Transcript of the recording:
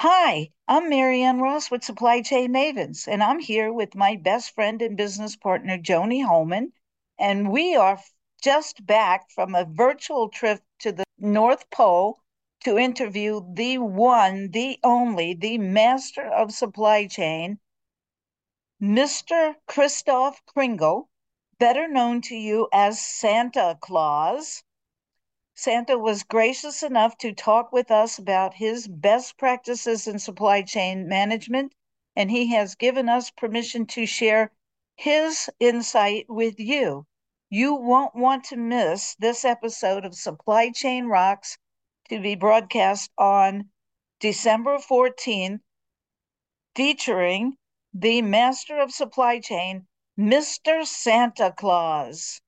Hi, I'm Marianne Ross with Supply Chain Mavens, and I'm here with my best friend and business partner, Joni Holman. And we are just back from a virtual trip to the North Pole to interview the one, the only, the master of supply chain, Mr. Christoph Kringle, better known to you as Santa Claus. Santa was gracious enough to talk with us about his best practices in supply chain management, and he has given us permission to share his insight with you. You won't want to miss this episode of Supply Chain Rocks to be broadcast on December 14th, featuring the master of supply chain, Mr. Santa Claus.